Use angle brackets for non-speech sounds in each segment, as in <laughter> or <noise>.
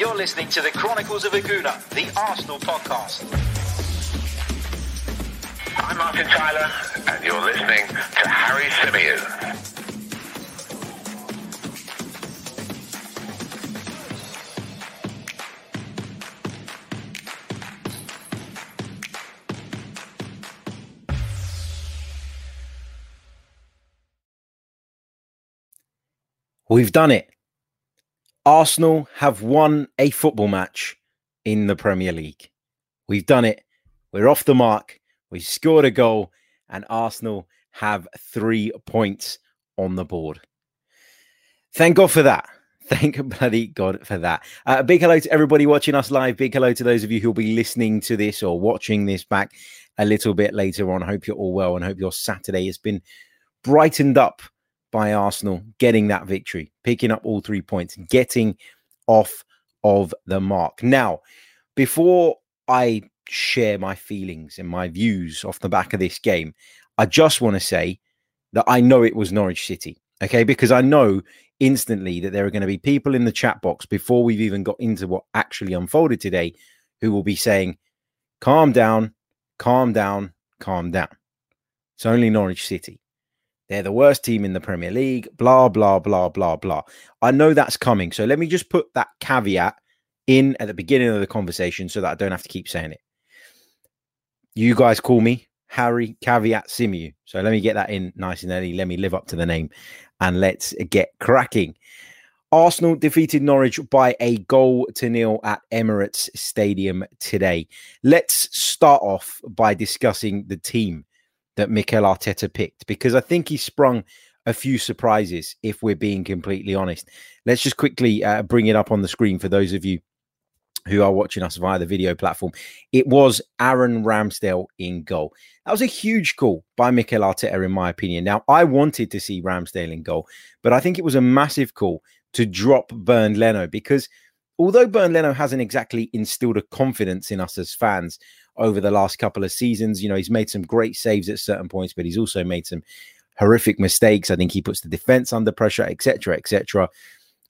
You're listening to the Chronicles of a Gooner, the Arsenal podcast. I'm Martin Tyler, and you're listening to Harry Symeou. We've done it. Arsenal have won a football match in the Premier League. We've done it. We're off the mark. We scored a goal, and Arsenal have three points on the board. Thank God for that. <laughs> Thank bloody God for that. Uh, a big hello to everybody watching us live. Big hello to those of you who'll be listening to this or watching this back a little bit later on. Hope you're all well and hope your Saturday has been brightened up by Arsenal getting that victory, picking up all three points, getting off of the mark. Now, before I share my feelings and my views off the back of this game, I just want to say that I know it was Norwich City. Okay, because I know instantly that there are going to be people in the chat box before we've even got into what actually unfolded today who will be saying, calm down, calm down, calm down. It's only Norwich City. They're the worst team in the Premier League, blah, blah, blah, blah, blah. I know that's coming. So let me just put that caveat in at the beginning of the conversation so that I don't have to keep saying it. You guys call me Harry Caveat Symeou. So let me get that in nice and early. Let me live up to the name and let's get cracking. Arsenal defeated Norwich by a goal to nil at Emirates Stadium today. Let's start off by discussing the team that Mikel Arteta picked because I think he sprung a few surprises, if we're being completely honest. Let's just quickly uh, bring it up on the screen for those of you who are watching us via the video platform. It was Aaron Ramsdale in goal. That was a huge call by Mikel Arteta, in my opinion. Now, I wanted to see Ramsdale in goal, but I think it was a massive call to drop Bernd Leno because although Bernd Leno hasn't exactly instilled a confidence in us as fans, over the last couple of seasons. You know, he's made some great saves at certain points, but he's also made some horrific mistakes. I think he puts the defense under pressure, etc., etc.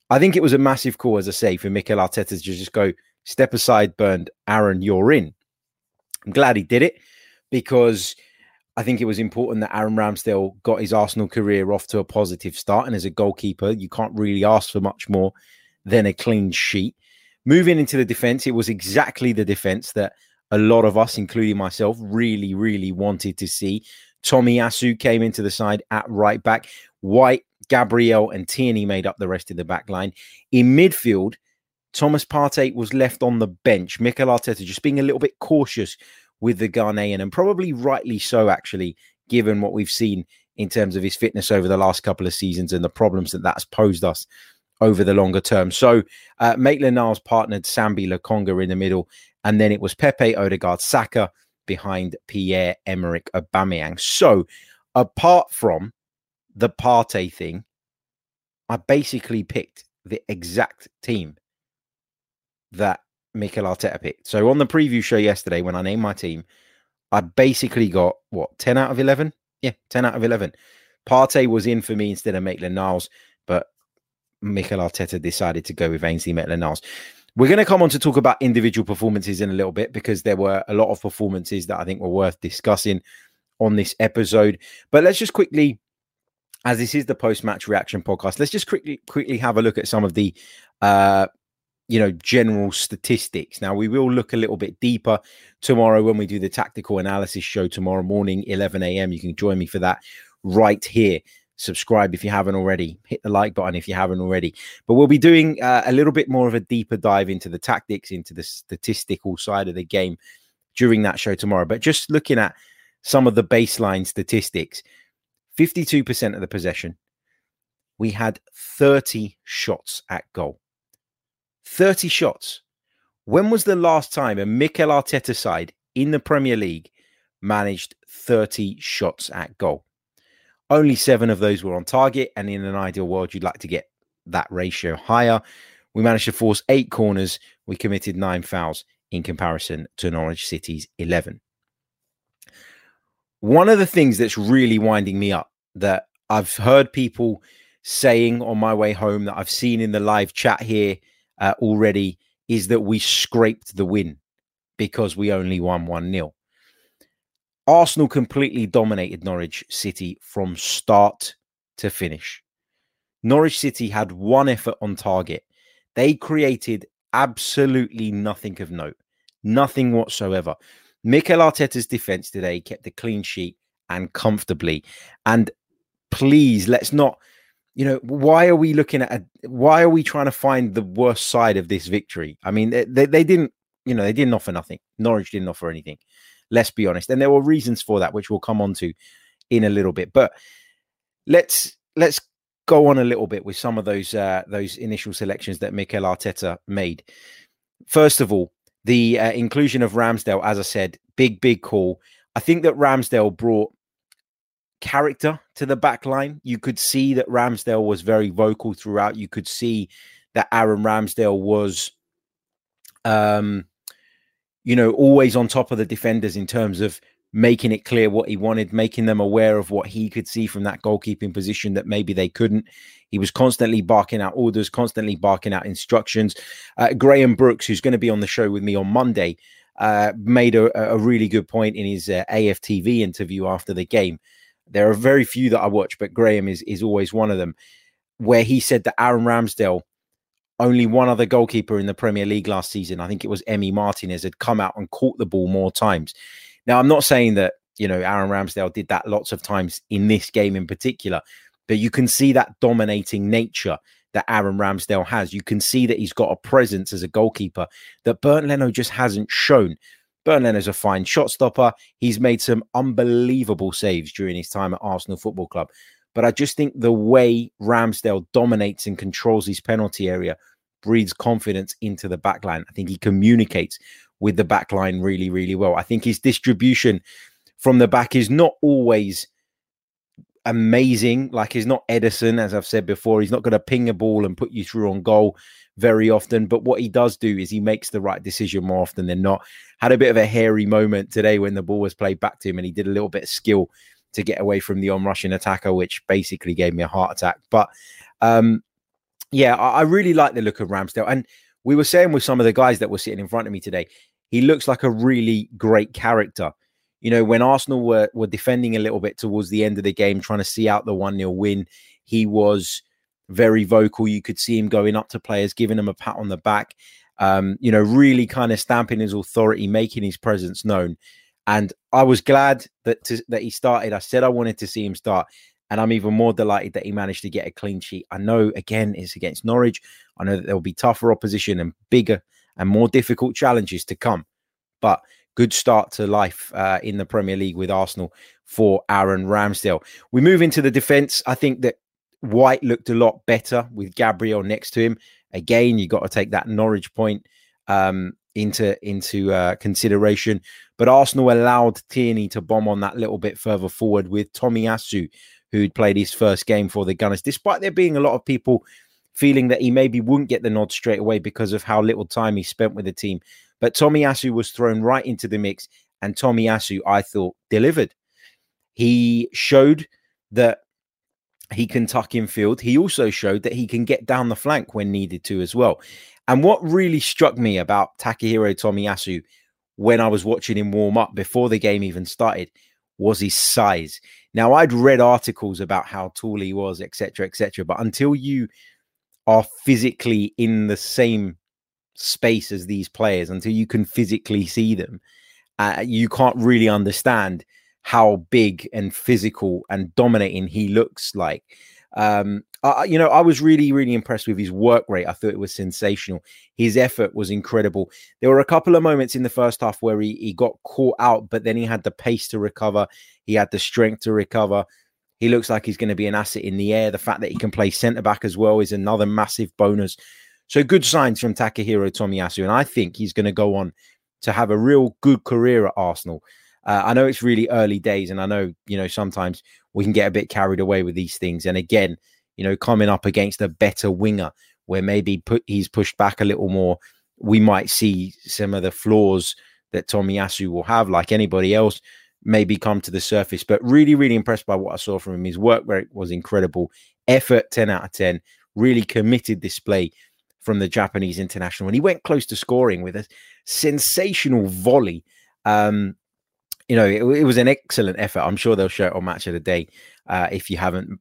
I think it was a massive call, as I say, for Mikel Arteta to just go step aside, Bernd, Aaron, you're in. I'm glad he did it because I think it was important that Aaron Ramsdale got his Arsenal career off to a positive start. And as a goalkeeper, you can't really ask for much more than a clean sheet. Moving into the defense, it was exactly the defense that a lot of us, including myself, really, really wanted to see. Tomiyasu came into the side at right back. White, Gabriel, and Tierney made up the rest of the back line. In midfield, Thomas Partey was left on the bench. Mikel Arteta just being a little bit cautious with the Ghanaian, and probably rightly so, actually, given what we've seen in terms of his fitness over the last couple of seasons and the problems that that's posed us over the longer term. So, uh, Maitland Niles partnered Sambi Lokonga in the middle, and then it was Pepe Odegaard Saka behind Pierre Emerick Aubameyang. So, apart from the Partey thing, I basically picked the exact team that Mikel Arteta picked. So on the preview show yesterday, when I named my team, I basically got what 10 out of 11? Yeah, 10 out of 11. Partey was in for me instead of Maitland Niles, but Mikel Arteta decided to go with Ainsley Maitland Niles. We're going to come on to talk about individual performances in a little bit because there were a lot of performances that I think were worth discussing on this episode. But let's just quickly, as this is the post-match reaction podcast, let's just quickly quickly have a look at some of the uh you know general statistics. Now we will look a little bit deeper tomorrow when we do the tactical analysis show tomorrow morning, 11 a.m. You can join me for that right here subscribe if you haven't already, hit the like button if you haven't already. But we'll be doing uh, a little bit more of a deeper dive into the tactics, into the statistical side of the game during that show tomorrow. But just looking at some of the baseline statistics 52% of the possession, we had 30 shots at goal. 30 shots. When was the last time a Mikel Arteta side in the Premier League managed 30 shots at goal? Only seven of those were on target. And in an ideal world, you'd like to get that ratio higher. We managed to force eight corners. We committed nine fouls in comparison to Norwich City's 11. One of the things that's really winding me up that I've heard people saying on my way home that I've seen in the live chat here uh, already is that we scraped the win because we only won 1 0. Arsenal completely dominated Norwich City from start to finish. Norwich City had one effort on target. They created absolutely nothing of note, nothing whatsoever. Mikel Arteta's defense today kept a clean sheet and comfortably. And please, let's not, you know, why are we looking at, a, why are we trying to find the worst side of this victory? I mean, they, they, they didn't, you know, they didn't offer nothing. Norwich didn't offer anything. Let's be honest. And there were reasons for that, which we'll come on to in a little bit. But let's let's go on a little bit with some of those uh, those initial selections that Mikel Arteta made. First of all, the uh, inclusion of Ramsdale, as I said, big big call. I think that Ramsdale brought character to the back line. You could see that Ramsdale was very vocal throughout. You could see that Aaron Ramsdale was, um, you know, always on top of the defenders in terms of making it clear what he wanted, making them aware of what he could see from that goalkeeping position that maybe they couldn't. He was constantly barking out orders, constantly barking out instructions. Uh, Graham Brooks, who's going to be on the show with me on Monday, uh, made a, a, really good point in his uh, AFTV interview after the game. There are very few that I watch, but Graham is is always one of them, where he said that Aaron Ramsdale, only one other goalkeeper in the Premier League last season, I think it was Emi Martinez, had come out and caught the ball more times. Now, I'm not saying that, you know, Aaron Ramsdale did that lots of times in this game in particular, but you can see that dominating nature that Aaron Ramsdale has. You can see that he's got a presence as a goalkeeper that Bernd Leno just hasn't shown. Bernd Leno's a fine shot stopper. He's made some unbelievable saves during his time at Arsenal Football Club. But I just think the way Ramsdale dominates and controls his penalty area breeds confidence into the backline. I think he communicates with the back line really, really well. I think his distribution from the back is not always amazing. Like he's not Ederson, as I've said before. He's not going to ping a ball and put you through on goal very often. But what he does do is he makes the right decision more often than not. Had a bit of a hairy moment today when the ball was played back to him and he did a little bit of skill to get away from the on attacker, which basically gave me a heart attack. But um, yeah, I, I really like the look of Ramsdale. And we were saying with some of the guys that were sitting in front of me today, he looks like a really great character. You know, when Arsenal were were defending a little bit towards the end of the game, trying to see out the 1 0 win, he was very vocal. You could see him going up to players, giving them a pat on the back, um, you know, really kind of stamping his authority, making his presence known. And I was glad that to, that he started. I said I wanted to see him start, and I'm even more delighted that he managed to get a clean sheet. I know again it's against Norwich. I know that there will be tougher opposition and bigger and more difficult challenges to come. But good start to life uh, in the Premier League with Arsenal for Aaron Ramsdale. We move into the defence. I think that White looked a lot better with Gabriel next to him. Again, you got to take that Norwich point um, into into uh, consideration. But Arsenal allowed Tierney to bomb on that little bit further forward with Tomiyasu, who'd played his first game for the Gunners, despite there being a lot of people feeling that he maybe wouldn't get the nod straight away because of how little time he spent with the team. But Tomiyasu was thrown right into the mix, and Tomiyasu, I thought, delivered. He showed that he can tuck in field. He also showed that he can get down the flank when needed to as well. And what really struck me about Takahiro Tomiyasu when I was watching him warm up before the game even started was his size. Now, I'd read articles about how tall he was, etc., etc., but until you are physically in the same space as these players until you can physically see them. Uh, you can't really understand how big and physical and dominating he looks like. Um, I, you know, I was really, really impressed with his work rate. I thought it was sensational. His effort was incredible. There were a couple of moments in the first half where he, he got caught out, but then he had the pace to recover. He had the strength to recover. He looks like he's going to be an asset in the air. The fact that he can play centre back as well is another massive bonus. So good signs from Takahiro Tomiyasu, and I think he's going to go on to have a real good career at Arsenal. Uh, I know it's really early days, and I know you know sometimes we can get a bit carried away with these things. And again, you know, coming up against a better winger where maybe put he's pushed back a little more, we might see some of the flaws that Tomiyasu will have, like anybody else maybe come to the surface. But really, really impressed by what I saw from him. His work rate was incredible. Effort, 10 out of 10. Really committed display from the Japanese international. And he went close to scoring with a sensational volley. Um, you know, it, it, was an excellent effort. I'm sure they'll show it on Match of the Day uh, if you haven't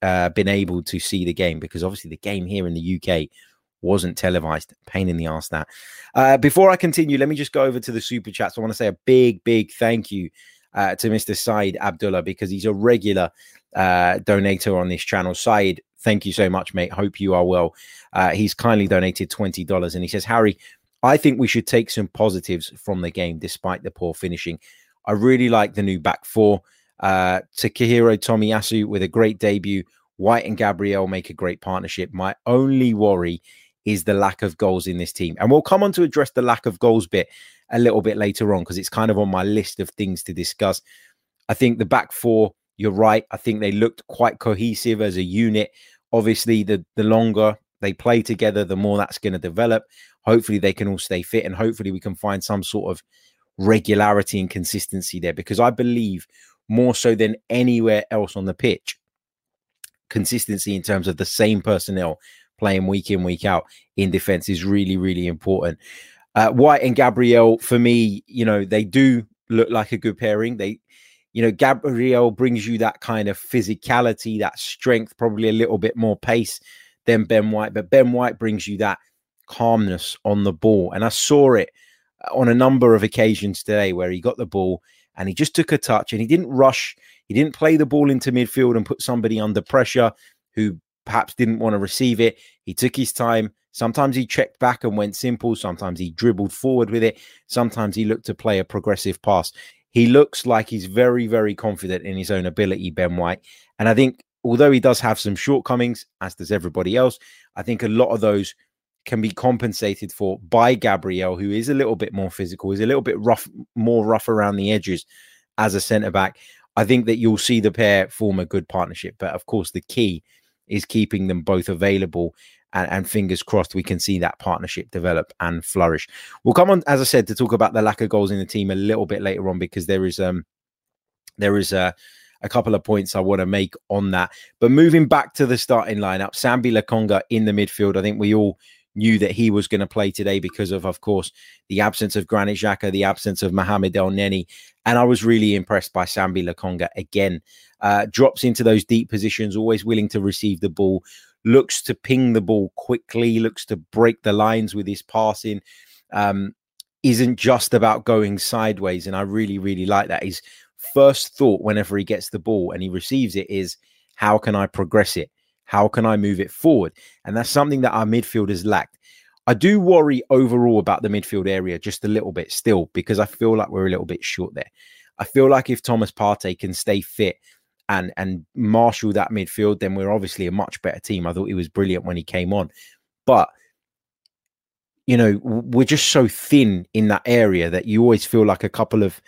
uh, been able to see the game, because obviously the game here in the UK wasn't televised. Pain in the ass that. Uh, before I continue, let me just go over to the super chats. I want to say a big, big thank you uh, to Mr. Said Abdullah because he's a regular uh, donator on this channel. Said, thank you so much, mate. Hope you are well. Uh, he's kindly donated $20 and he says, Harry, I think we should take some positives from the game despite the poor finishing. I really like the new back four. Uh, Takahiro Tomiyasu with a great debut. White and Gabriel make a great partnership. My only worry is the lack of goals in this team. And we'll come on to address the lack of goals bit a little bit later on because it's kind of on my list of things to discuss. I think the back four, you're right. I think they looked quite cohesive as a unit. Obviously, the the longer they play together, the more that's going to develop. Hopefully, they can all stay fit, and hopefully, we can find some sort of regularity and consistency there. Because I believe more so than anywhere else on the pitch, consistency in terms of the same personnel playing week in, week out in defense is really, really important. Uh, White and Gabriel, for me, you know, they do look like a good pairing. They, you know, Gabriel brings you that kind of physicality, that strength, probably a little bit more pace than Ben White, but Ben White brings you that calmness on the ball. And I saw it on a number of occasions today where he got the ball and he just took a touch and he didn't rush. He didn't play the ball into midfield and put somebody under pressure who perhaps didn't want to receive it. He took his time. Sometimes he checked back and went simple. Sometimes he dribbled forward with it. Sometimes he looked to play a progressive pass. He looks like he's very, very confident in his own ability, Ben White. And I think, although he does have some shortcomings, as does everybody else, I think a lot of those can be compensated for by Gabriel, who is a little bit more physical, is a little bit rough, more rough around the edges as a centre back. I think that you'll see the pair form a good partnership. But of course, the key is keeping them both available. And, and, fingers crossed we can see that partnership develop and flourish. We'll come on, as I said, to talk about the lack of goals in the team a little bit later on because there is um there is a a couple of points I want to make on that. But moving back to the starting lineup, Sambi Lokonga in the midfield. I think we all knew that he was going to play today because of, of course, the absence of Granit Xhaka, the absence of Mohamed Elneny. And I was really impressed by Sambi Lokonga again. Uh, drops into those deep positions, always willing to receive the ball, looks to ping the ball quickly, looks to break the lines with his passing. Um, isn't just about going sideways. And I really, really like that. His first thought whenever he gets the ball and he receives it is, how can I progress it? How can I move it forward? And that's something that our midfielders lacked. I do worry overall about the midfield area just a little bit still because I feel like we're a little bit short there. I feel like if Thomas Partey can stay fit and and marshal that midfield, then we're obviously a much better team. I thought he was brilliant when he came on, but you know we're just so thin in that area that you always feel like a couple of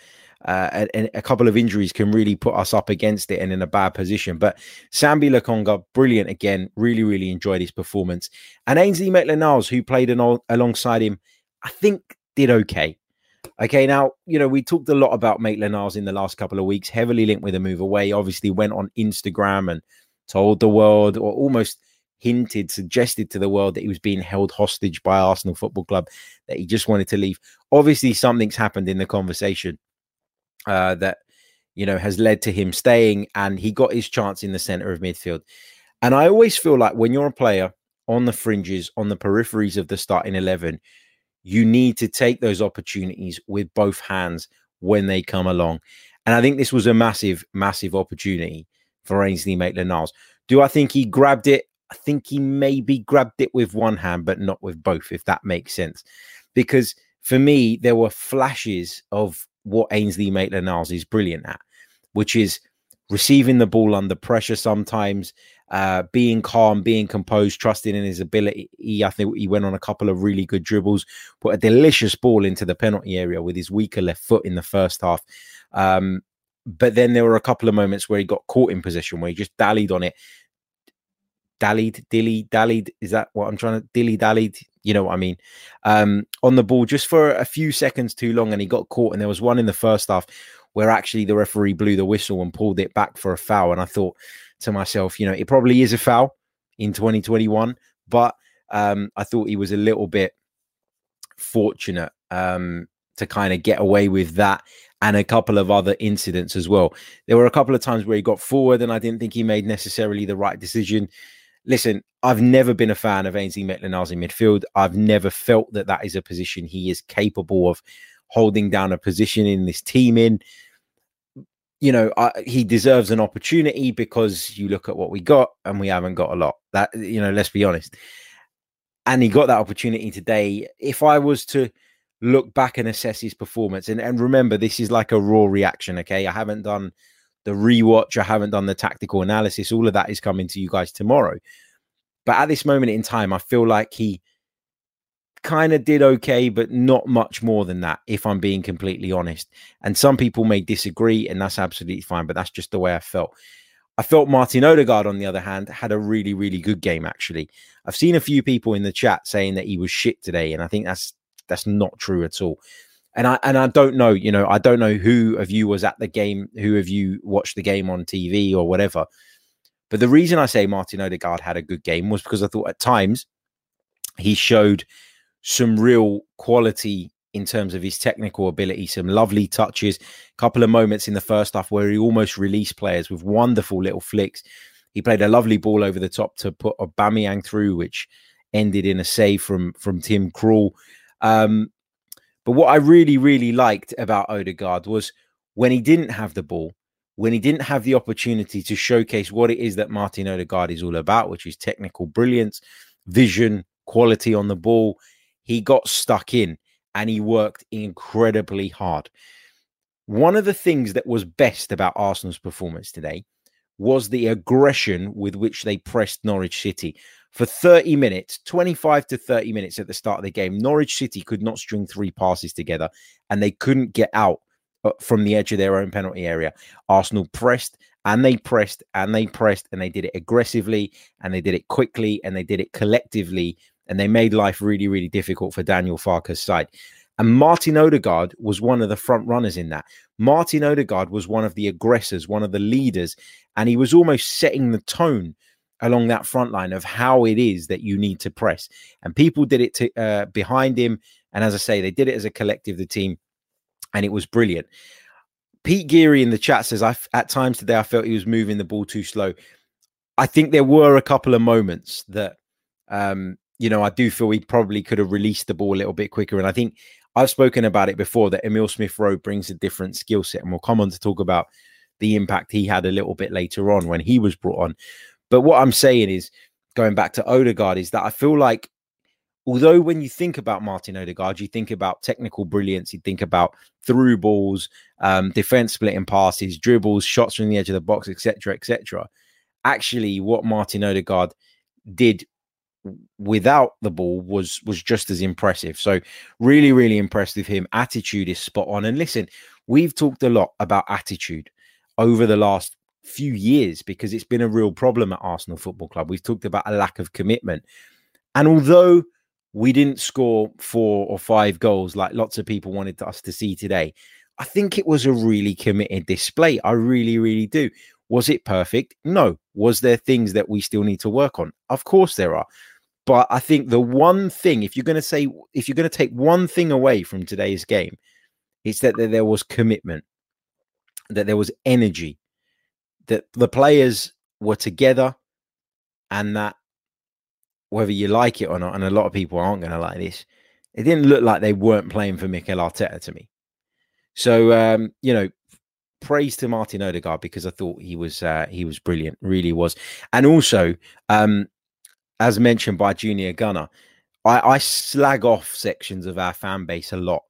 uh, a, a, couple of injuries can really put us up against it and in a bad position. But Sambi Lokonga, brilliant again. Really, really enjoyed his performance. And Ainsley Maitland-Niles, who played an, alongside him, I think did okay. Okay, now, you know, we talked a lot about Maitland-Niles in the last couple of weeks, heavily linked with a move away. Obviously, went on Instagram and told the world, or almost hinted, suggested to the world that he was being held hostage by Arsenal Football Club, that he just wanted to leave. Obviously, something's happened in the conversation uh, that, you know, has led to him staying, and he got his chance in the center of midfield. And I always feel like when you're a player on the fringes, on the peripheries of the starting 11, you need to take those opportunities with both hands when they come along. And I think this was a massive, massive opportunity for Ainsley Maitland Niles. Do I think he grabbed it? I think he maybe grabbed it with one hand, but not with both, if that makes sense. Because for me, there were flashes of what Ainsley Maitland Niles is brilliant at, which is receiving the ball under pressure sometimes, uh, being calm, being composed, trusting in his ability. He, I think he went on a couple of really good dribbles, put a delicious ball into the penalty area with his weaker left foot in the first half. Um, but then there were a couple of moments where he got caught in position where he just dallied on it. Dallied, dilly, dallied. Is that what I'm trying to dilly dallied? You know what I mean? Um, on the ball just for a few seconds too long, and he got caught. And there was one in the first half where actually the referee blew the whistle and pulled it back for a foul. And I thought, to myself, you know, it probably is a foul in 2021, but Um, I thought he was a little bit fortunate um, to kind of get away with that and a couple of other incidents as well. There were a couple of times where he got forward and I didn't think he made necessarily the right decision. Listen, I've never been a fan of Ainsley Maitland-Niles in midfield. I've never felt that that is a position he is capable of holding down a position in this team in. You know, I, he deserves an opportunity because you look at what we got and we haven't got a lot. That, you know, let's be honest. And he got that opportunity today. If I was to look back and assess his performance. And, and remember, this is like a raw reaction. Okay. I haven't done the rewatch, I haven't done the tactical analysis. All of that is coming to you guys tomorrow. But at this moment in time, I feel like he kind of did okay, but not much more than that, if I'm being completely honest. And some people may disagree, and that's absolutely fine, but that's just the way I felt. I felt Martin Odegaard, on the other hand, had a really, really good game, actually. I've seen a few people in the chat saying that he was shit today, and I think that's that's not true at all. And I and I don't know, you know, I don't know who of you was at the game, who of you watched the game on TV or whatever. But the reason I say Martin Odegaard had a good game was because I thought at times he showed some real quality in terms of his technical ability, some lovely touches, a couple of moments in the first half where he almost released players with wonderful little flicks. He played a lovely ball over the top to put a Aubameyang through, which ended in a save from from Tim Krul. Um, but what I really, really liked about Odegaard was when he didn't have the ball, when he didn't have the opportunity to showcase what it is that Martin Odegaard is all about, which is technical brilliance, vision, quality on the ball, he got stuck in and he worked incredibly hard. One of the things that was best about Arsenal's performance today was the aggression with which they pressed Norwich City for 30 minutes, 25 to 30 minutes at the start of the game. Norwich City could not string three passes together and they couldn't get out uh, from the edge of their own penalty area. Arsenal pressed and they pressed and they pressed and they did it aggressively and they did it quickly and they did it collectively and they made life really, really difficult for Daniel Farke's side. And Martin Odegaard was one of the front runners in that. Martin Odegaard was one of the aggressors, one of the leaders, and he was almost setting the tone along that front line of how it is that you need to press. And people did it to, uh, behind him. And as I say, they did it as a collective, the team, and it was brilliant. Pete Geary in the chat says, I at times today I felt he was moving the ball too slow. I think there were a couple of moments that, um, you know, I do feel he probably could have released the ball a little bit quicker. And I think I've spoken about it before that Emil Smith Rowe brings a different skill set, and we'll come on to talk about the impact he had a little bit later on when he was brought on. But what I'm saying is, going back to Odegaard, is that I feel like although when you think about Martin Odegaard, you think about technical brilliance, you think about through balls, um, defense splitting passes, dribbles, shots from the edge of the box, etc., etc. Actually, what Martin Odegaard did without the ball was was just as impressive. So really, really impressed with him. Attitude is spot on. And listen, we've talked a lot about attitude over the last few years because it's been a real problem at Arsenal Football Club. We've talked about a lack of commitment. And although we didn't score four or five goals like lots of people wanted us to see today, I think it was a really committed display. I really, really do. Was it perfect? No. Was there things that we still need to work on? Of course there are. But I think the one thing, if you're going to say, if you're going to take one thing away from today's game, it's that there was commitment, that there was energy, that the players were together and that whether you like it or not, and a lot of people aren't going to like this, it didn't look like they weren't playing for Mikel Arteta to me. So um, you know, praise to Martin Odegaard because I thought he was uh, he was brilliant, really was. And also, um, as mentioned by Junior Gunner, I, I slag off sections of our fan base a lot.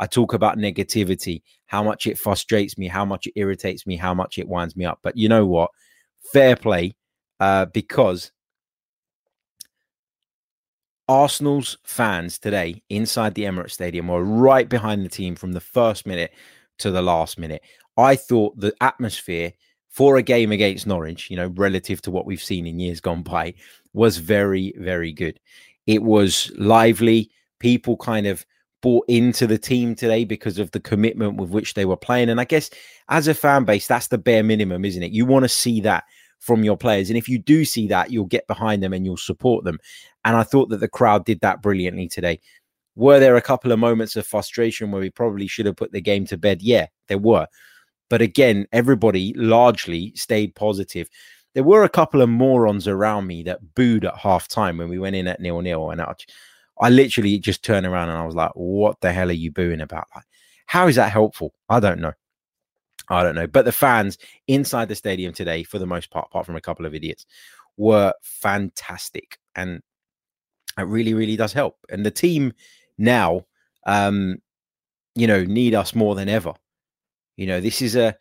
I talk about negativity, how much it frustrates me, how much it irritates me, how much it winds me up. But you know what? Fair play, uh, because Arsenal's fans today inside the Emirates Stadium were right behind the team from the first minute to the last minute. I thought the atmosphere for a game against Norwich, you know, relative to what we've seen in years gone by, was very, very good. It was lively. People kind of bought into the team today because of the commitment with which they were playing. And I guess as a fan base, that's the bare minimum, isn't it? You want to see that from your players. And if you do see that, you'll get behind them and you'll support them. And I thought that the crowd did that brilliantly today. Were there a couple of moments of frustration where we probably should have put the game to bed? Yeah, there were. But again, everybody largely stayed positive. There were a couple of morons around me that booed at half time when we went in at nil nil. And I, I literally just turned around and I was like, what the hell are you booing about? Like, how is that helpful? I don't know. I don't know. But the fans inside the stadium today, for the most part, apart from a couple of idiots, were fantastic. And it really, really does help. And the team now, um, you know, need us more than ever. You know, this is a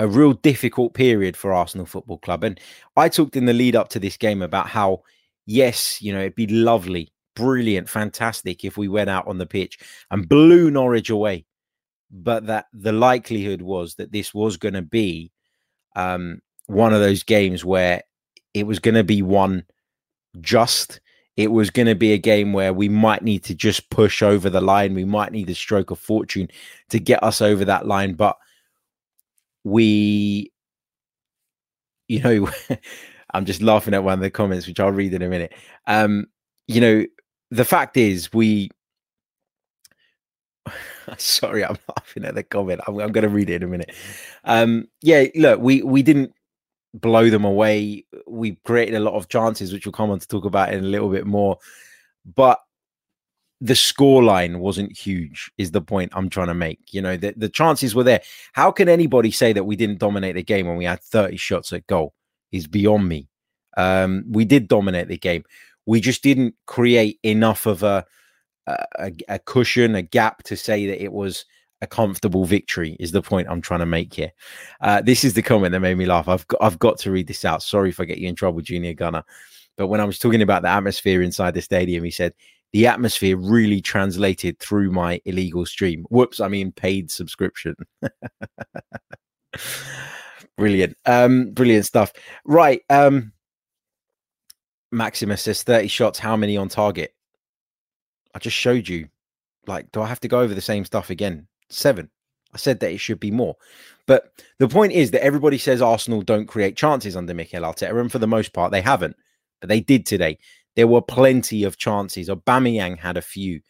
a real difficult period for Arsenal Football Club. And I talked in the lead up to this game about how, yes, you know, it'd be lovely, brilliant, fantastic if we went out on the pitch and blew Norwich away. But that the likelihood was that this was going to be um, one of those games where it was going to be one just it was going to be a game where we might need to just push over the line. We might need a stroke of fortune to get us over that line. But we, you know, <laughs> I'm just laughing at one of the comments, which I'll read in a minute. Um, you know, the fact is, we. <laughs> Sorry, I'm laughing at the comment. I'm, I'm going to read it in a minute. Um, yeah, look, we we didn't blow them away. We created a lot of chances, which we'll come on to talk about in a little bit more. But the scoreline wasn't huge, is the point I'm trying to make. You know, the, the chances were there. How can anybody say that we didn't dominate the game when we had 30 shots at goal? Is beyond me. Um, we did dominate the game. We just didn't create enough of a, a, a cushion, a gap to say that it was a comfortable victory is the point I'm trying to make here. Uh, this is the comment that made me laugh. I've got, I've got to read this out. Sorry if I get you in trouble, Junior Gunner. But when I was talking about the atmosphere inside the stadium, he said the atmosphere really translated through my illegal stream. Whoops, I mean paid subscription. <laughs> brilliant, um, brilliant stuff. Right, um, Maximus says 30 shots. How many on target? I just showed you. Like, do I have to go over the same stuff again? seven. I said that it should be more. But the point is that everybody says Arsenal don't create chances under Mikel Arteta, and for the most part, they haven't. But they did today. There were plenty of chances. Aubameyang had a few.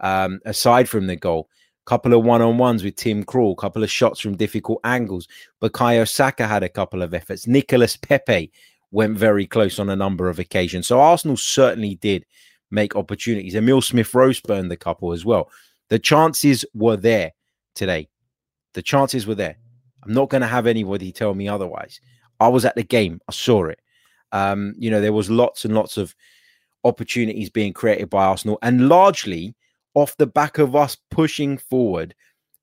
Um, aside from the goal, couple of one-on-ones with Tim Krul, couple of shots from difficult angles. Bukayo Saka had a couple of efforts. Nicolas Pepe went very close on a number of occasions. So Arsenal certainly did make opportunities. Emil Smith Rowe burned the couple as well. The chances were there today. The chances were there. I'm not going to have anybody tell me otherwise. I was at the game. I saw it. Um, you know, there was lots and lots of opportunities being created by Arsenal, and largely off the back of us pushing forward,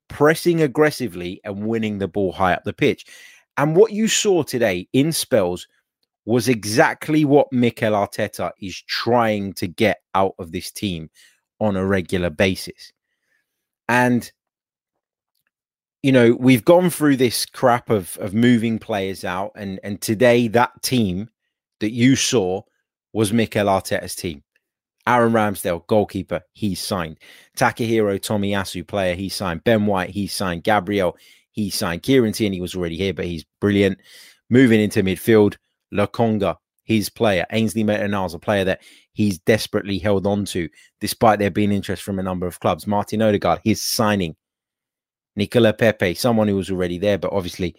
pressing aggressively, and winning the ball high up the pitch. And what you saw today in spells was exactly what Mikel Arteta is trying to get out of this team on a regular basis. And you know, we've gone through this crap of of moving players out, and and today that team that you saw was Mikel Arteta's team. Aaron Ramsdale, goalkeeper, he signed. Takahiro Tommy Tomiyasu, player, he signed. Ben White, he signed. Gabriel, he signed. Kieran Tierney he was already here, but he's brilliant. Moving into midfield, Lokonga, his player. Ainsley Maitland-Niles, a player that he's desperately held on to, despite there being interest from a number of clubs. Martin Odegaard, his signing. Nicola Pepe, someone who was already there, but obviously,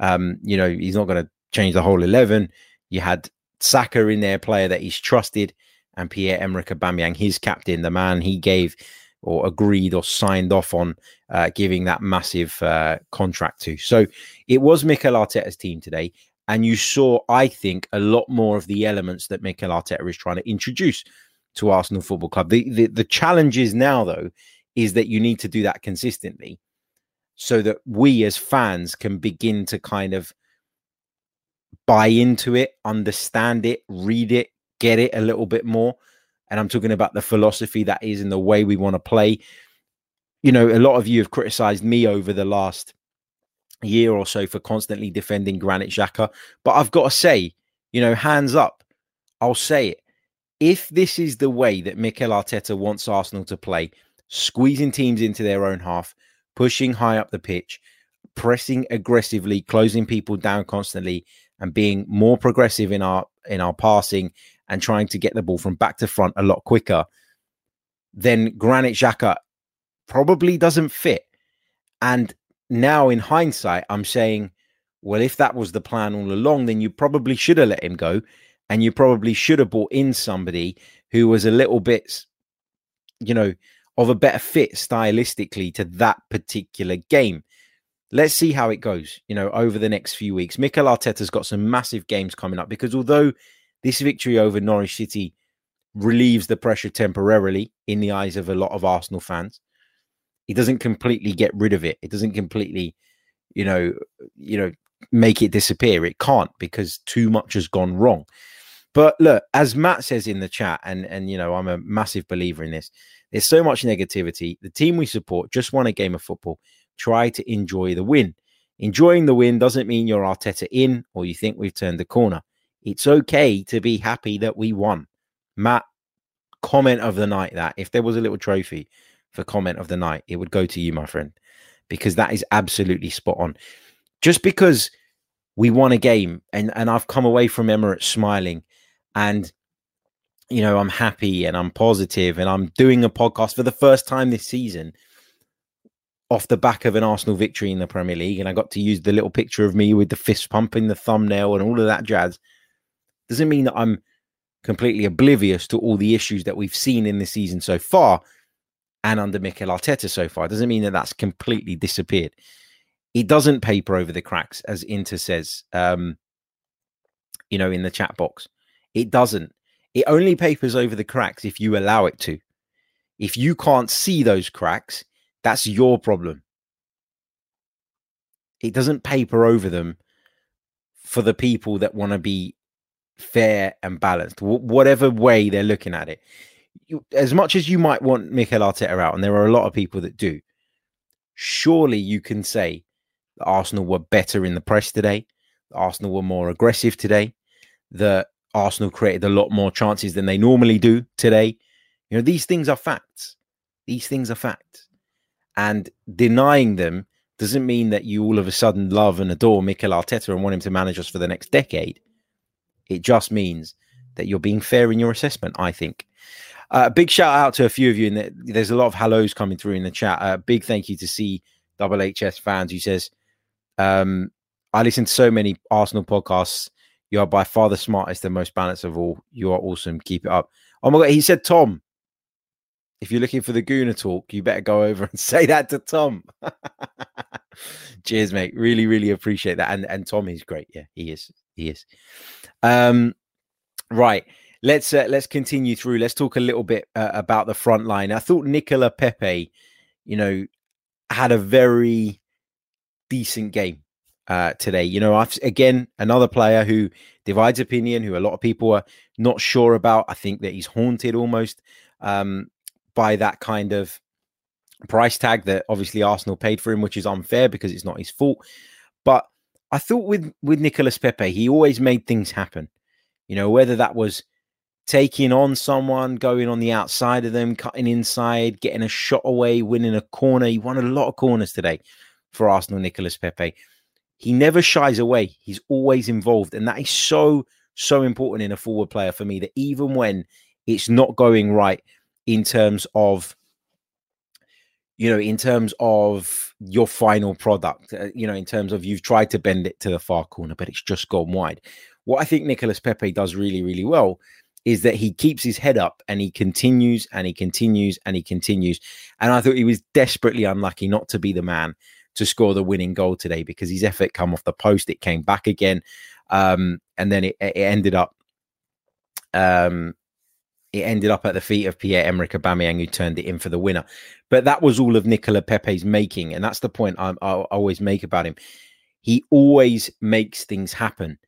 um, you know, he's not going to change the whole 11. You had Saka in there, player that he's trusted, and Pierre Emerick Aubameyang, his captain, the man he gave or agreed or signed off on uh, giving that massive uh, contract to. So it was Mikel Arteta's team today. And you saw, I think, a lot more of the elements that Mikel Arteta is trying to introduce to Arsenal Football Club. The, the, the challenge is now, though, is that you need to do that consistently so that we as fans can begin to kind of buy into it, understand it, read it, get it a little bit more. And I'm talking about the philosophy that is in the way we want to play. You know, a lot of you have criticized me over the last year or so for constantly defending Granit Xhaka. But I've got to say, you know, hands up, I'll say it. If this is the way that Mikel Arteta wants Arsenal to play, squeezing teams into their own half, pushing high up the pitch, pressing aggressively, closing people down constantly, and being more progressive in our in our passing and trying to get the ball from back to front a lot quicker, then Granit Xhaka probably doesn't fit. And now in hindsight, I'm saying, well, if that was the plan all along, then you probably should have let him go. And you probably should have brought in somebody who was a little bit, you know, of a better fit stylistically to that particular game. Let's see how it goes, you know, over the next few weeks. Mikel Arteta's got some massive games coming up because although this victory over Norwich City relieves the pressure temporarily in the eyes of a lot of Arsenal fans, he doesn't completely get rid of it. It doesn't completely, you know, you know, make it disappear. It can't because too much has gone wrong. But look, as Matt says in the chat, and and you know, I'm a massive believer in this. There's so much negativity. The team we support just won a game of football. Try to enjoy the win. Enjoying the win doesn't mean you're Arteta in or you think we've turned the corner. It's okay to be happy that we won. Matt, comment of the night that if there was a little trophy for comment of the night, it would go to you, my friend, because that is absolutely spot on. Just because we won a game and, and I've come away from Emirates smiling and you know, I'm happy and I'm positive and I'm doing a podcast for the first time this season off the back of an Arsenal victory in the Premier League. And I got to use the little picture of me with the fist pumping the thumbnail and all of that jazz. Doesn't mean that I'm completely oblivious to all the issues that we've seen in the season so far and under Mikel Arteta so far. It doesn't mean that that's completely disappeared. It doesn't paper over the cracks, as Inter says, um, you know, in the chat box. It doesn't. It only papers over the cracks if you allow it to. If you can't see those cracks, that's your problem. It doesn't paper over them for the people that want to be fair and balanced, whatever way they're looking at it. You, as much as you might want Mikel Arteta out, and there are a lot of people that do, surely you can say that Arsenal were better in the press today, Arsenal were more aggressive today, that Arsenal created a lot more chances than they normally do today. You know, these things are facts. These things are facts. And denying them doesn't mean that you all of a sudden love and adore Mikel Arteta and want him to manage us for the next decade. It just means that you're being fair in your assessment, I think. Uh, big shout out to a few of you. And there's a lot of hellos coming through in the chat. Uh, big thank you to C Double HS fans who says, um, I listen to so many Arsenal podcasts you are by far the smartest and most balanced of all. You are awesome. Keep it up. Oh my god, he said Tom. If you're looking for the Gooner talk, you better go over and <laughs> say that to Tom. <laughs> Cheers, mate. Really, really appreciate that. And and Tom is great. Yeah, he is. He is. Um, right. Let's uh, let's continue through. Let's talk a little bit uh, about the front line. I thought Nicola Pepe, you know, had a very decent game uh, today. You know, I've again another player who divides opinion, who a lot of people are not sure about. I think that he's haunted almost um, by that kind of price tag that obviously Arsenal paid for him, which is unfair because it's not his fault. But I thought with with Nicolas Pepe, he always made things happen. You know, whether that was taking on someone, going on the outside of them, cutting inside, getting a shot away, winning a corner. He won a lot of corners today for Arsenal, Nicolas Pepe he never shies away. He's always involved. And that is so, so important in a forward player for me that even when it's not going right in terms of, you know, in terms of your final product, uh, you know, in terms of you've tried to bend it to the far corner, but it's just gone wide. What I think Nicolas Pepe does really, really well is that he keeps his head up and he continues and he continues and he continues. And I thought he was desperately unlucky not to be the man to score the winning goal today because his effort come off the post. It came back again, um, and then it, it ended up. Um, it ended up at the feet of Pierre Emerick Aubameyang, who turned it in for the winner. But that was all of Nicola Pepe's making, and that's the point I, I always make about him. He always makes things happen.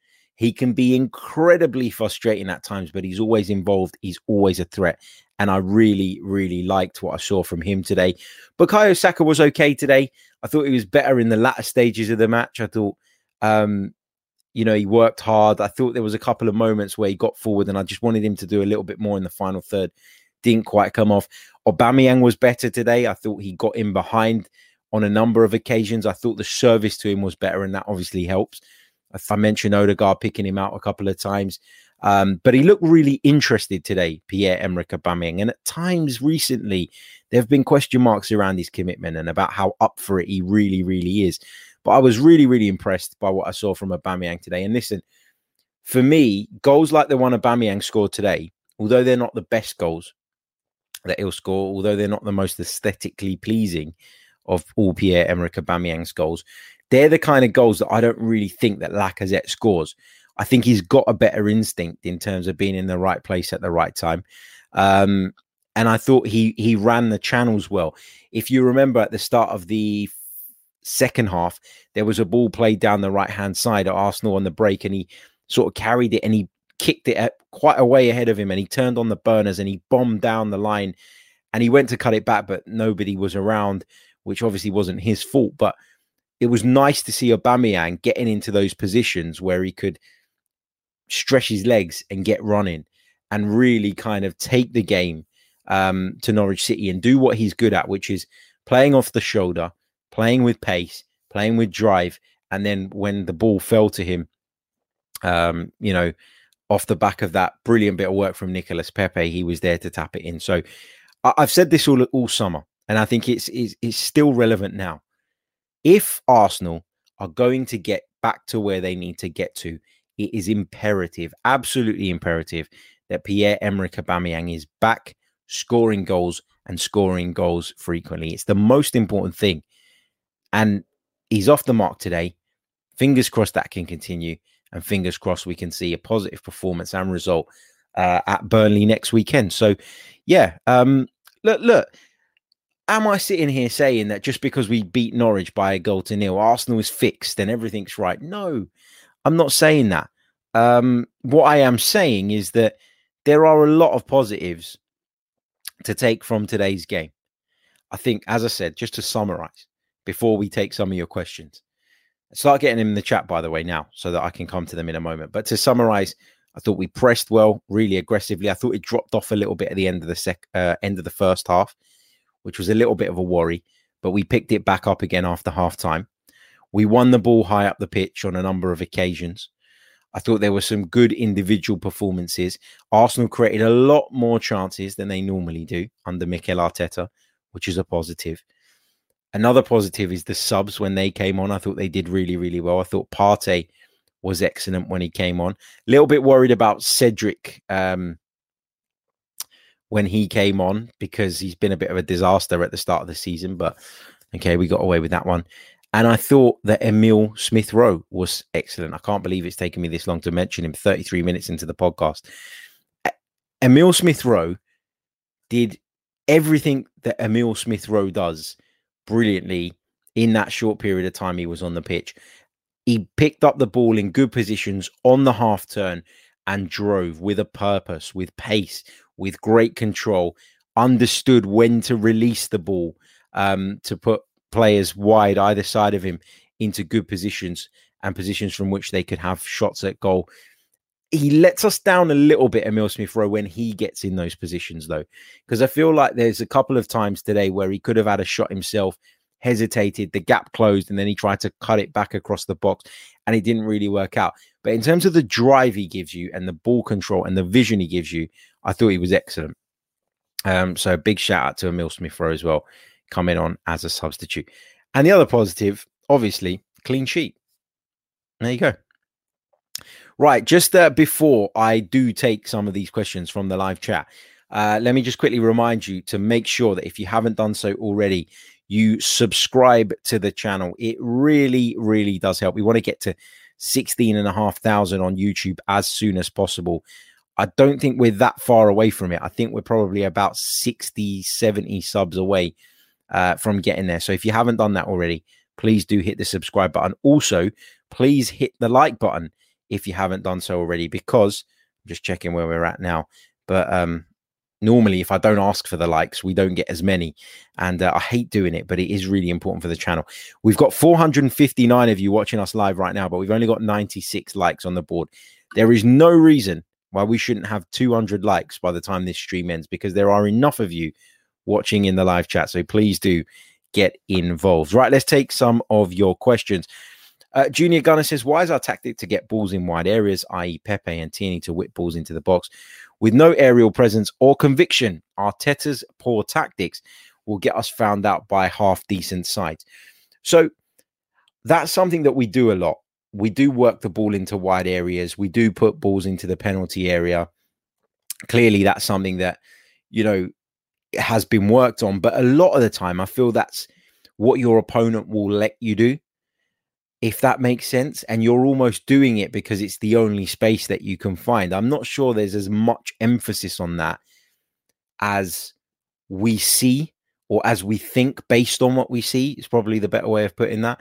He can be incredibly frustrating at times, but he's always involved. He's always a threat. And I really, really liked what I saw from him today. Bukayo Saka was okay today. I thought he was better in the latter stages of the match. I thought, um, you know, he worked hard. I thought there was a couple of moments where he got forward, and I just wanted him to do a little bit more in the final third. Didn't quite come off. Aubameyang was better today. I thought he got in behind on a number of occasions. I thought the service to him was better, and that obviously helps. I mentioned Odegaard picking him out a couple of times. Um, but he looked really interested today, Pierre Emerick Aubameyang. And at times recently, there have been question marks around his commitment and about how up for it he really, really is. But I was really, really impressed by what I saw from Aubameyang today. And listen, for me, goals like the one Aubameyang scored today, although they're not the best goals that he'll score, although they're not the most aesthetically pleasing of all Pierre Emerick Aubameyang's goals, they're the kind of goals that I don't really think that Lacazette scores. I think he's got a better instinct in terms of being in the right place at the right time. Um, and I thought he he ran the channels well. If you remember at the start of the second half, there was a ball played down the right hand side at Arsenal on the break, and he sort of carried it and he kicked it quite a way ahead of him, and he turned on the burners and he bombed down the line, and he went to cut it back, but nobody was around, which obviously wasn't his fault. But it was nice to see Aubameyang getting into those positions where he could stretch his legs and get running and really kind of take the game um, to Norwich City and do what he's good at, which is playing off the shoulder, playing with pace, playing with drive. And then when the ball fell to him, um, you know, off the back of that brilliant bit of work from Nicolas Pepe, he was there to tap it in. So I- have said this all all summer, and I think it's, it's it's still relevant now. If Arsenal are going to get back to where they need to get to, it is imperative, absolutely imperative, that Pierre Emerick Aubameyang is back scoring goals and scoring goals frequently. It's the most important thing. And he's off the mark today. Fingers crossed that can continue. And fingers crossed we can see a positive performance and result uh, at Burnley next weekend. So, yeah, um, look, look. Am I sitting here saying that just because we beat Norwich by a goal to nil, Arsenal is fixed and everything's right? No, I'm not saying that. Um, what I am saying is that there are a lot of positives to take from today's game. I think, as I said, just to summarize before we take some of your questions, start getting them in the chat, by the way, now, so that I can come to them in a moment. But to summarize, I thought we pressed well, really aggressively. I thought it dropped off a little bit at the end of the sec, uh, end of the first half, which was a little bit of a worry. But we picked it back up again after half time. We won the ball high up the pitch on a number of occasions. I thought there were some good individual performances. Arsenal created a lot more chances than they normally do under Mikel Arteta, which is a positive. Another positive is the subs when they came on. I thought they did really, really well. I thought Partey was excellent when he came on. A little bit worried about Cedric um, when he came on because he's been a bit of a disaster at the start of the season, but okay, we got away with that one. And I thought that Emil Smith Rowe was excellent. I can't believe it's taken me this long to mention him 33 minutes into the podcast. Emil Smith Rowe did everything that Emil Smith Rowe does brilliantly in that short period of time he was on the pitch. He picked up the ball in good positions on the half turn and drove with a purpose, with pace, with great control, understood when to release the ball um, to put players wide either side of him into good positions and positions from which they could have shots at goal. He lets us down a little bit, Emil Smith Rowe, when he gets in those positions, though, because I feel like there's a couple of times today where he could have had a shot himself, hesitated, the gap closed, and then he tried to cut it back across the box, and it didn't really work out. But in terms of the drive he gives you and the ball control and the vision he gives you, I thought he was excellent. Um, so big shout out to Emil Smith Rowe as well coming on as a substitute. And the other positive, obviously, clean sheet. There you go. Right, just uh, before I do take some of these questions from the live chat, uh, let me just quickly remind you to make sure that if you haven't done so already, you subscribe to the channel. It really, really does help. We want to get to 16 and a half thousand on YouTube as soon as possible. I don't think we're that far away from it. I think we're probably about 60, 70 subs away uh, from getting there. So if you haven't done that already, please do hit the subscribe button. Also, please hit the like button if you haven't done so already, because I'm just checking where we're at now. But um, normally, if I don't ask for the likes, we don't get as many. And uh, I hate doing it, but it is really important for the channel. We've got 459 of you watching us live right now, but we've only got 96 likes on the board. There is no reason why we shouldn't have 200 likes by the time this stream ends because there are enough of you watching in the live chat. So please do get involved. Right, let's take some of your questions. Uh, Junior Gunner says, Why is our tactic to get balls in wide areas, i.e., Pepe and Tierney to whip balls into the box, with no aerial presence or conviction? Arteta's poor tactics will get us found out by half decent sides. So that's something that we do a lot. We do work the ball into wide areas, we do put balls into the penalty area. Clearly, that's something that, you know, has been worked on. But a lot of the time, I feel that's what your opponent will let you do if that makes sense. And you're almost doing it because it's the only space that you can find. I'm not sure there's as much emphasis on that as we see or as we think based on what we see. It's probably the better way of putting that.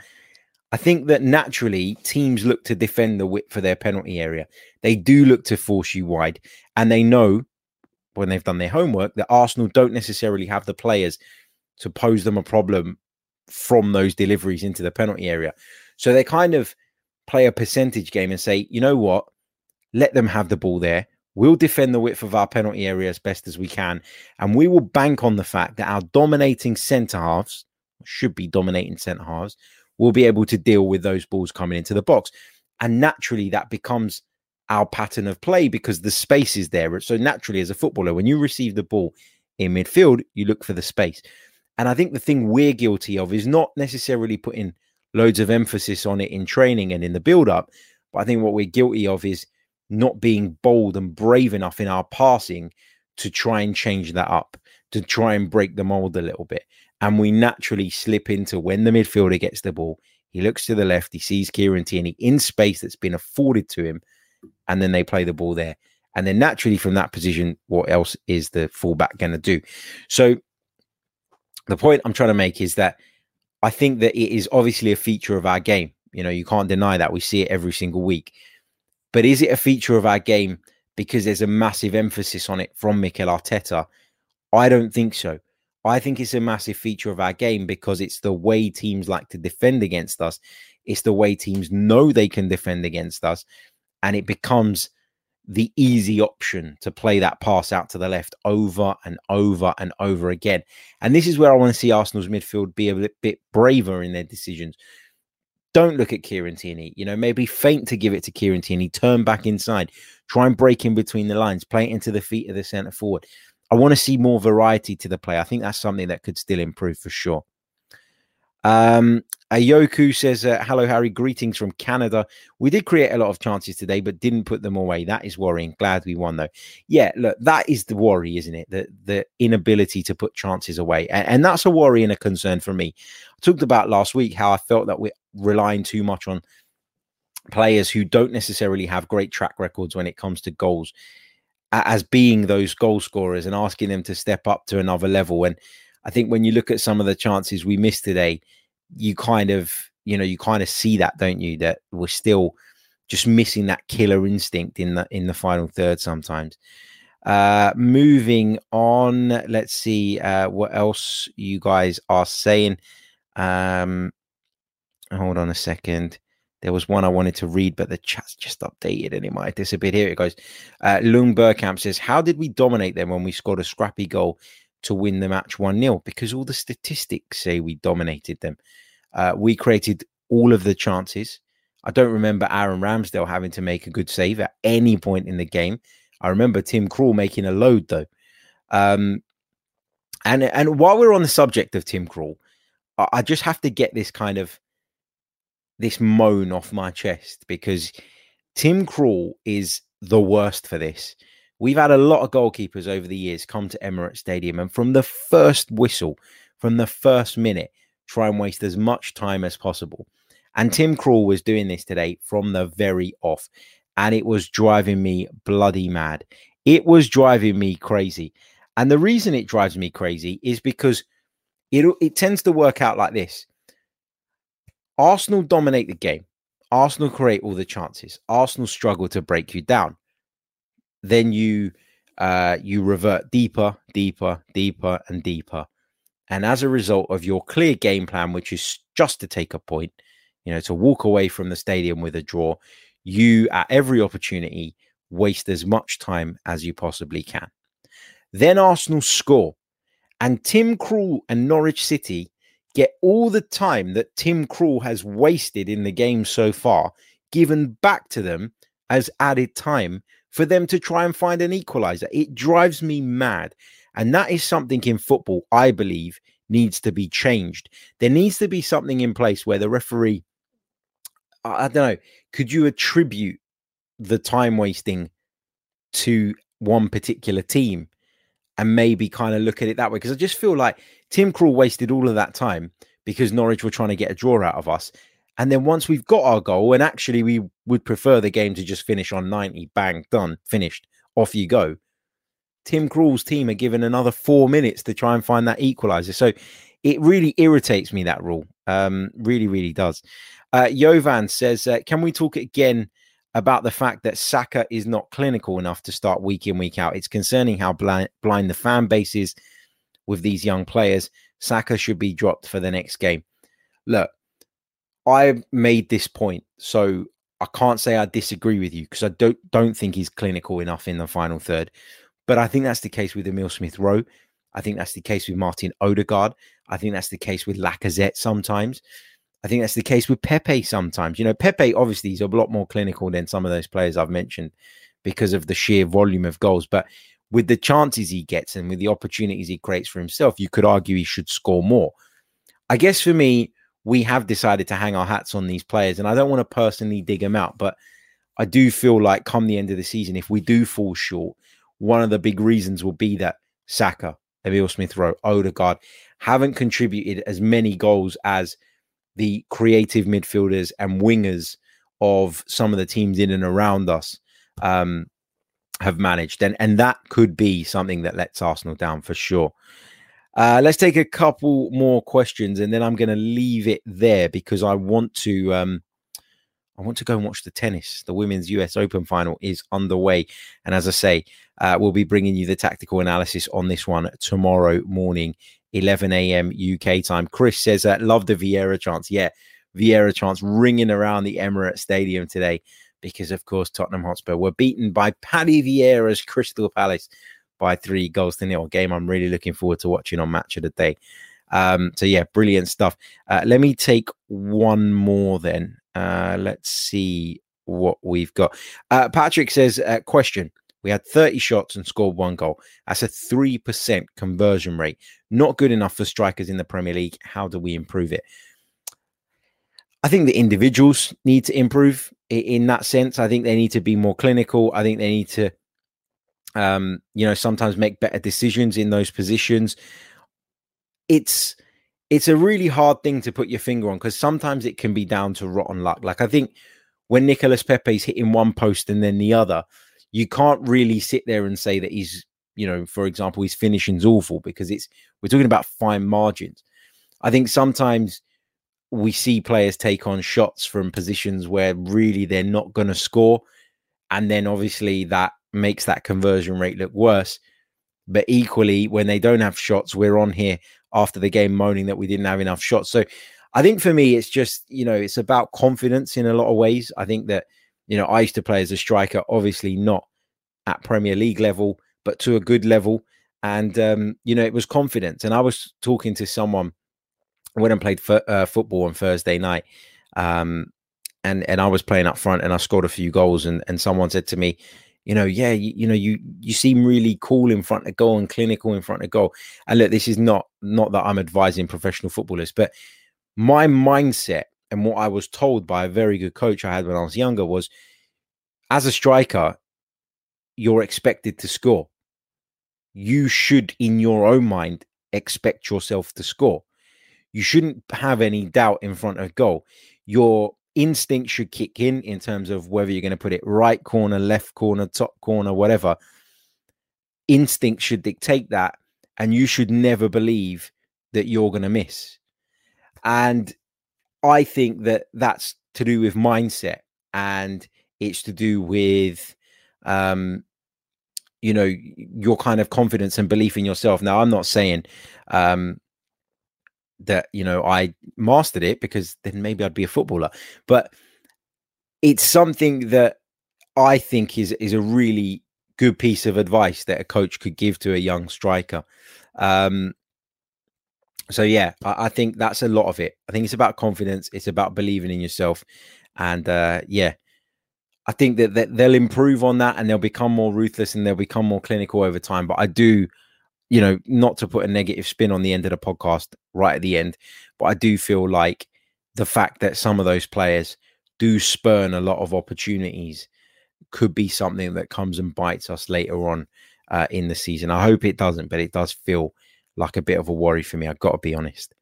I think that naturally teams look to defend the width for their penalty area. They do look to force you wide, and they know when they've done their homework that Arsenal don't necessarily have the players to pose them a problem from those deliveries into the penalty area. So they kind of play a percentage game and say, you know what? Let them have the ball there. We'll defend the width of our penalty area as best as we can. And we will bank on the fact that our dominating centre halves, should be dominating centre halves, will be able to deal with those balls coming into the box. And naturally, that becomes our pattern of play because the space is there. So naturally, as a footballer, when you receive the ball in midfield, you look for the space. And I think the thing we're guilty of is not necessarily putting loads of emphasis on it in training and in the build up. But I think what we're guilty of is not being bold and brave enough in our passing to try and change that up, to try and break the mold a little bit. And we naturally slip into when the midfielder gets the ball, he looks to the left, he sees Kieran Tierney in space that's been afforded to him, and then they play the ball there. And then naturally from that position, what else is the fullback going to do? So the point I'm trying to make is that I think that it is obviously a feature of our game. You know, you can't deny that. We see it every single week. But is it a feature of our game because there's a massive emphasis on it from Mikel Arteta? I don't think so. I think it's a massive feature of our game because it's the way teams like to defend against us. It's the way teams know they can defend against us. And it becomes the easy option to play that pass out to the left over and over and over again. And this is where I want to see Arsenal's midfield be a bit braver in their decisions. Don't look at Kieran Tierney. You know, maybe feint to give it to Kieran Tierney, turn back inside, try and break in between the lines, play it into the feet of the centre forward. I want to see more variety to the play. I think that's something that could still improve for sure. Um, Ayoku says, uh, Hello, Harry. Greetings from Canada. We did create a lot of chances today, but didn't put them away. That is worrying. Glad we won, though. Yeah, look, that is the worry, isn't it? The, the inability to put chances away. And, and that's a worry and a concern for me. I talked about last week how I felt that we're relying too much on players who don't necessarily have great track records when it comes to goals as being those goal scorers and asking them to step up to another level. And I think when you look at some of the chances we missed today, you kind of, you know, you kind of see that, don't you? That we're still just missing that killer instinct in the in the final third sometimes. Uh moving on, let's see uh what else you guys are saying. Um hold on a second. There was one I wanted to read, but the chat's just updated and it might disappear. Here it goes. Uh, Lung Burkamp says, How did we dominate them when we scored a scrappy goal to win the match 1 0 because all the statistics say we dominated them. Uh, we created all of the chances. I don't remember Aaron Ramsdale having to make a good save at any point in the game. I remember Tim Krul making a load though. Um, and and while we're on the subject of Tim Krul, I, I just have to get this kind of this moan off my chest because Tim Krul is the worst for this. We've had a lot of goalkeepers over the years come to Emirates Stadium and from the first whistle, from the first minute, try and waste as much time as possible. And hmm. Tim Krul was doing this today from the very off. And it was driving me bloody mad. It was driving me crazy. And the reason it drives me crazy is because it, it tends to work out like this Arsenal dominate the game. Arsenal create all the chances. Arsenal struggle to break you down then you uh, you revert deeper, deeper, deeper, and deeper. And as a result of your clear game plan, which is just to take a point, you know, to walk away from the stadium with a draw, you at every opportunity waste as much time as you possibly can. Then Arsenal score, and Tim Krul and Norwich City get all the time that Tim Krul has wasted in the game so far given back to them as added time for them to try and find an equalizer. It drives me mad. And that is something in football, I believe, needs to be changed. There needs to be something in place where the referee, I don't know, could you attribute the time wasting to one particular team and maybe kind of look at it that way? Because I just feel like Tim Krul wasted all of that time because Norwich were trying to get a draw out of us. And then once we've got our goal, and actually we would prefer the game to just finish on 90, bang, done, finished, off you go. Tim Krul's team are given another four minutes to try and find that equalizer. So it really irritates me, that rule. Um, really, really does. Uh, Jovan says, uh, Can we talk again about the fact that Saka is not clinical enough to start week in, week out? It's concerning how blind, blind the fan base is with these young players. Saka should be dropped for the next game. Look, I made this point, so I can't say I disagree with you because I don't don't think he's clinical enough in the final third. But I think that's the case with Emil Smith Rowe. I think that's the case with Martin Odegaard. I think that's the case with Lacazette sometimes. I think that's the case with Pepe sometimes. You know, Pepe obviously is a lot more clinical than some of those players I've mentioned because of the sheer volume of goals. But with the chances he gets and with the opportunities he creates for himself, you could argue he should score more. I guess for me, we have decided to hang our hats on these players, and I don't want to personally dig them out, but I do feel like come the end of the season, if we do fall short, one of the big reasons will be that Saka, Emil Smith Rowe, Odegaard haven't contributed as many goals as the creative midfielders and wingers of some of the teams in and around us um, have managed. And, and that could be something that lets Arsenal down for sure. Uh, let's take a couple more questions, and then I'm going to leave it there because I want to. Um, I want to go and watch the tennis. The women's US Open final is underway, and as I say, uh, we'll be bringing you the tactical analysis on this one tomorrow morning, 11 a.m. UK time. Chris says, uh, "Love the Vieira chance." Yeah, Vieira chance ringing around the Emirates Stadium today because, of course, Tottenham Hotspur were beaten by Paddy Vieira's Crystal Palace by three goals to nil. Game I'm really looking forward to watching on Match of the Day. Um, so yeah, brilliant stuff. Uh, let me take one more then. Uh, let's see what we've got. Uh, Patrick says, uh, question. We had 30 shots and scored one goal. That's a 3% conversion rate. Not good enough for strikers in the Premier League. How do we improve it? I think the individuals need to improve in that sense. I think they need to be more clinical. I think they need to um, you know, sometimes make better decisions in those positions. It's it's a really hard thing to put your finger on because sometimes it can be down to rotten luck. Like I think when Nicolas Pepe's hitting one post and then the other, you can't really sit there and say that he's, you know, for example, his finishing's awful because it's we're talking about fine margins. I think sometimes we see players take on shots from positions where really they're not going to score. And then obviously that makes that conversion rate look worse. But equally, when they don't have shots, we're on here after the game moaning that we didn't have enough shots. So I think for me, it's just, you know, it's about confidence in a lot of ways. I think that, you know, I used to play as a striker, obviously not at Premier League level, but to a good level. And, um, you know, it was confidence. And I was talking to someone when I played f- uh, football on Thursday night. Um, and, and I was playing up front and I scored a few goals. And, and someone said to me, you know, yeah, you, you, know, you you seem really cool in front of goal and clinical in front of goal. And look, this is not not that I'm advising professional footballers, but my mindset and what I was told by a very good coach I had when I was younger was, as a striker, you're expected to score. You should, in your own mind, expect yourself to score. You shouldn't have any doubt in front of goal. You're instinct should kick in in terms of whether you're going to put it right corner, left corner, top corner, whatever. Instinct should dictate that. And you should never believe that you're going to miss. And I think that that's to do with mindset and it's to do with, um, you know, your kind of confidence and belief in yourself. Now, I'm not saying um, that you know I mastered it because then maybe I'd be a footballer. But it's something that I think is is a really good piece of advice that a coach could give to a young striker. Um, So yeah, I, I, think that's a lot of it. I think it's about confidence. It's about believing in yourself, and uh, yeah, I think that, that they'll improve on that and they'll become more ruthless and they'll become more clinical over time. But I do, you know, not to put a negative spin on the end of the podcast right at the end, but I do feel like the fact that some of those players do spurn a lot of opportunities could be something that comes and bites us later on uh, in the season. I hope it doesn't, but it does feel like a bit of a worry for me. I've got to be honest.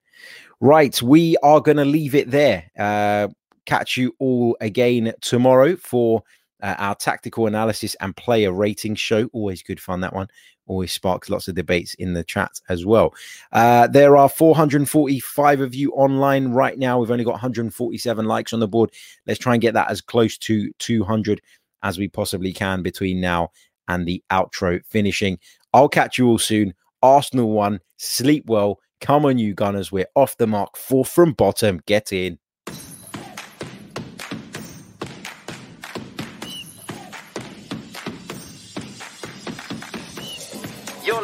Right, we are going to leave it there. Uh, catch you all again tomorrow for uh, our tactical analysis and player rating show. Always good fun, that one. Always sparks lots of debates in the chat as well. Uh, there are 445 of you online right now. We've only got 147 likes on the board. Let's try and get that as close to 200 as we possibly can between now and the outro finishing. I'll catch you all soon. Arsenal won. Sleep well. Come on, you Gunners. We're off the mark. Fourth from bottom. Get in.